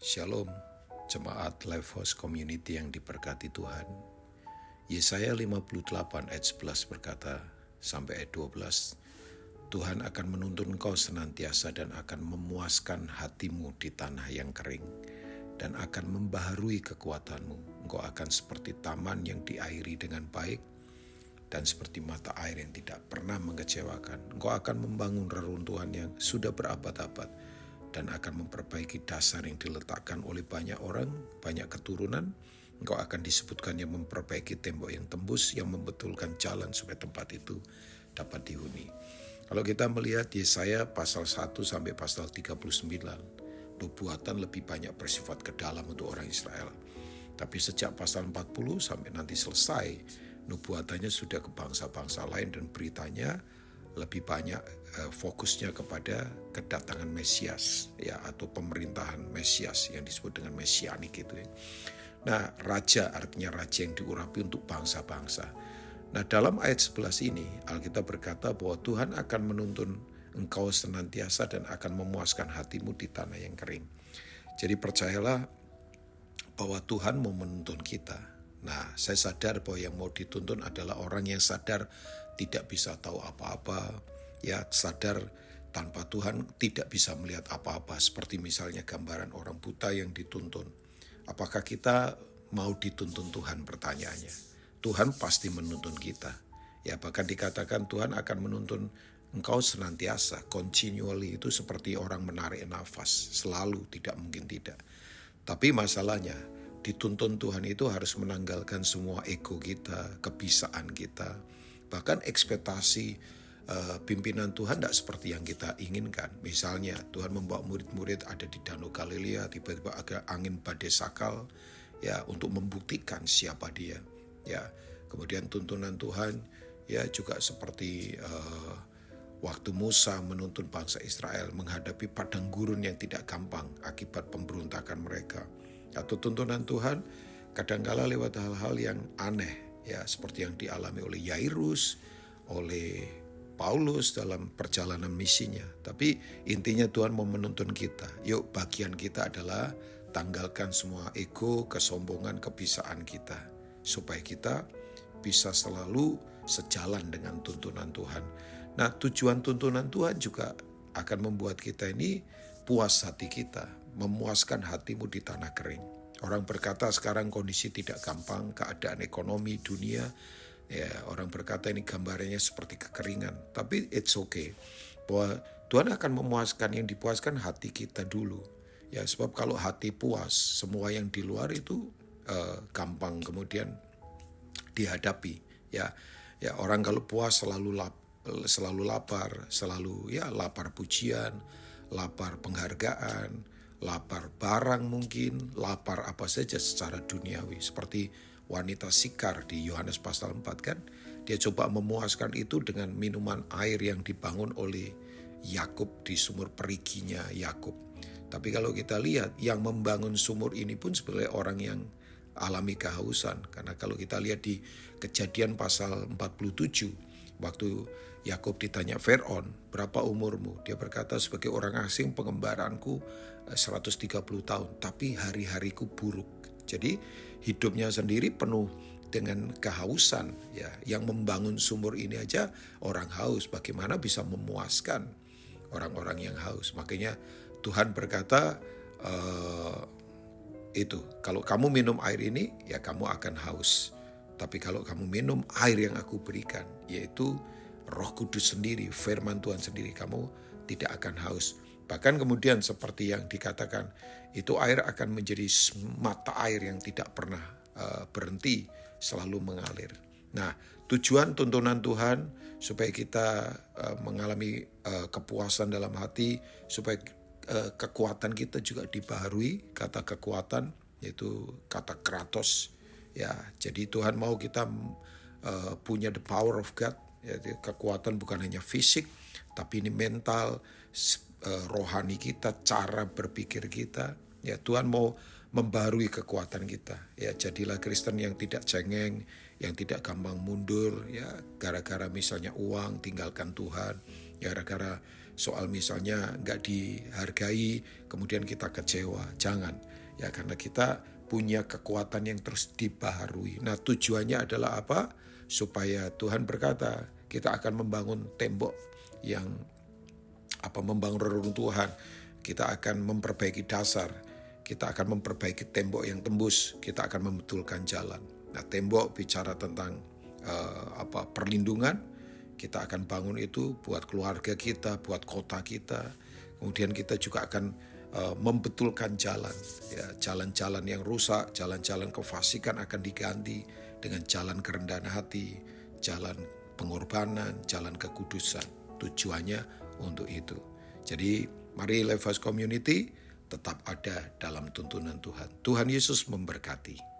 Shalom, jemaat Lifehouse Community yang diberkati Tuhan. Yesaya 58 ayat 11 berkata sampai ayat 12, Tuhan akan menuntun engkau senantiasa dan akan memuaskan hatimu di tanah yang kering dan akan membaharui kekuatanmu. Engkau akan seperti taman yang diairi dengan baik dan seperti mata air yang tidak pernah mengecewakan. Engkau akan membangun reruntuhan yang sudah berabad-abad dan akan memperbaiki dasar yang diletakkan oleh banyak orang, banyak keturunan. Engkau akan disebutkan yang memperbaiki tembok yang tembus, yang membetulkan jalan supaya tempat itu dapat dihuni. Kalau kita melihat Yesaya pasal 1 sampai pasal 39, nubuatan lebih banyak bersifat ke dalam untuk orang Israel. Tapi sejak pasal 40 sampai nanti selesai, nubuatannya sudah ke bangsa-bangsa lain dan beritanya lebih banyak uh, fokusnya kepada kedatangan Mesias ya atau pemerintahan Mesias yang disebut dengan mesianik itu ya. Nah, raja artinya raja yang diurapi untuk bangsa-bangsa. Nah, dalam ayat 11 ini Alkitab berkata bahwa Tuhan akan menuntun engkau senantiasa dan akan memuaskan hatimu di tanah yang kering. Jadi percayalah bahwa Tuhan mau menuntun kita. Nah, saya sadar bahwa yang mau dituntun adalah orang yang sadar tidak bisa tahu apa-apa, ya sadar tanpa Tuhan tidak bisa melihat apa-apa seperti misalnya gambaran orang buta yang dituntun. Apakah kita mau dituntun Tuhan pertanyaannya? Tuhan pasti menuntun kita. Ya bahkan dikatakan Tuhan akan menuntun engkau senantiasa, continually itu seperti orang menarik nafas, selalu tidak mungkin tidak. Tapi masalahnya dituntun Tuhan itu harus menanggalkan semua ego kita, kebisaan kita, Bahkan ekspektasi uh, pimpinan Tuhan tidak seperti yang kita inginkan. Misalnya Tuhan membawa murid-murid ada di Danau Galilea, tiba-tiba agak angin badai sakal, ya untuk membuktikan siapa dia. Ya, kemudian tuntunan Tuhan ya juga seperti uh, waktu Musa menuntun bangsa Israel menghadapi padang gurun yang tidak gampang akibat pemberontakan mereka. Atau tuntunan Tuhan kadangkala lewat hal-hal yang aneh ya seperti yang dialami oleh Yairus, oleh Paulus dalam perjalanan misinya. Tapi intinya Tuhan mau menuntun kita. Yuk bagian kita adalah tanggalkan semua ego, kesombongan, kebisaan kita. Supaya kita bisa selalu sejalan dengan tuntunan Tuhan. Nah tujuan tuntunan Tuhan juga akan membuat kita ini puas hati kita. Memuaskan hatimu di tanah kering. Orang berkata sekarang kondisi tidak gampang, keadaan ekonomi dunia, ya orang berkata ini gambarannya seperti kekeringan. Tapi it's okay, bahwa Tuhan akan memuaskan yang dipuaskan hati kita dulu. Ya sebab kalau hati puas, semua yang di luar itu uh, gampang kemudian dihadapi. Ya, ya orang kalau puas selalu lap, selalu lapar, selalu ya lapar pujian, lapar penghargaan, lapar barang mungkin, lapar apa saja secara duniawi. Seperti wanita Sikar di Yohanes pasal 4 kan, dia coba memuaskan itu dengan minuman air yang dibangun oleh Yakub di sumur periginya Yakub. Tapi kalau kita lihat yang membangun sumur ini pun sebenarnya orang yang alami kehausan. Karena kalau kita lihat di kejadian pasal 47, waktu Yakub ditanya Fir'aun, berapa umurmu? Dia berkata sebagai orang asing pengembaranku 130 eh, tahun, tapi hari-hariku buruk. Jadi hidupnya sendiri penuh dengan kehausan ya. Yang membangun sumur ini aja orang haus, bagaimana bisa memuaskan orang-orang yang haus? Makanya Tuhan berkata e, itu, kalau kamu minum air ini ya kamu akan haus. Tapi kalau kamu minum air yang aku berikan, yaitu roh kudus sendiri, firman Tuhan sendiri, kamu tidak akan haus. Bahkan kemudian seperti yang dikatakan, itu air akan menjadi mata air yang tidak pernah uh, berhenti, selalu mengalir. Nah, tujuan tuntunan Tuhan supaya kita uh, mengalami uh, kepuasan dalam hati, supaya kekuatan kita juga dibaharui. Kata kekuatan yaitu kata kratos. Ya, jadi Tuhan mau kita punya the power of God Ya, kekuatan bukan hanya fisik, tapi ini mental, uh, rohani kita, cara berpikir kita. Ya Tuhan mau membarui kekuatan kita. Ya jadilah Kristen yang tidak cengeng, yang tidak gampang mundur. Ya gara-gara misalnya uang tinggalkan Tuhan. Ya gara-gara soal misalnya nggak dihargai, kemudian kita kecewa. Jangan, ya karena kita punya kekuatan yang terus dibaharui. Nah tujuannya adalah apa? Supaya Tuhan berkata, kita akan membangun tembok yang apa membangun reruntuhan. Kita akan memperbaiki dasar, kita akan memperbaiki tembok yang tembus, kita akan membetulkan jalan. Nah, tembok bicara tentang uh, apa perlindungan, kita akan bangun itu buat keluarga kita, buat kota kita. Kemudian kita juga akan uh, membetulkan jalan, ya jalan-jalan yang rusak, jalan-jalan kefasikan akan diganti dengan jalan kerendahan hati, jalan pengorbanan, jalan kekudusan. Tujuannya untuk itu. Jadi mari Levas Community tetap ada dalam tuntunan Tuhan. Tuhan Yesus memberkati.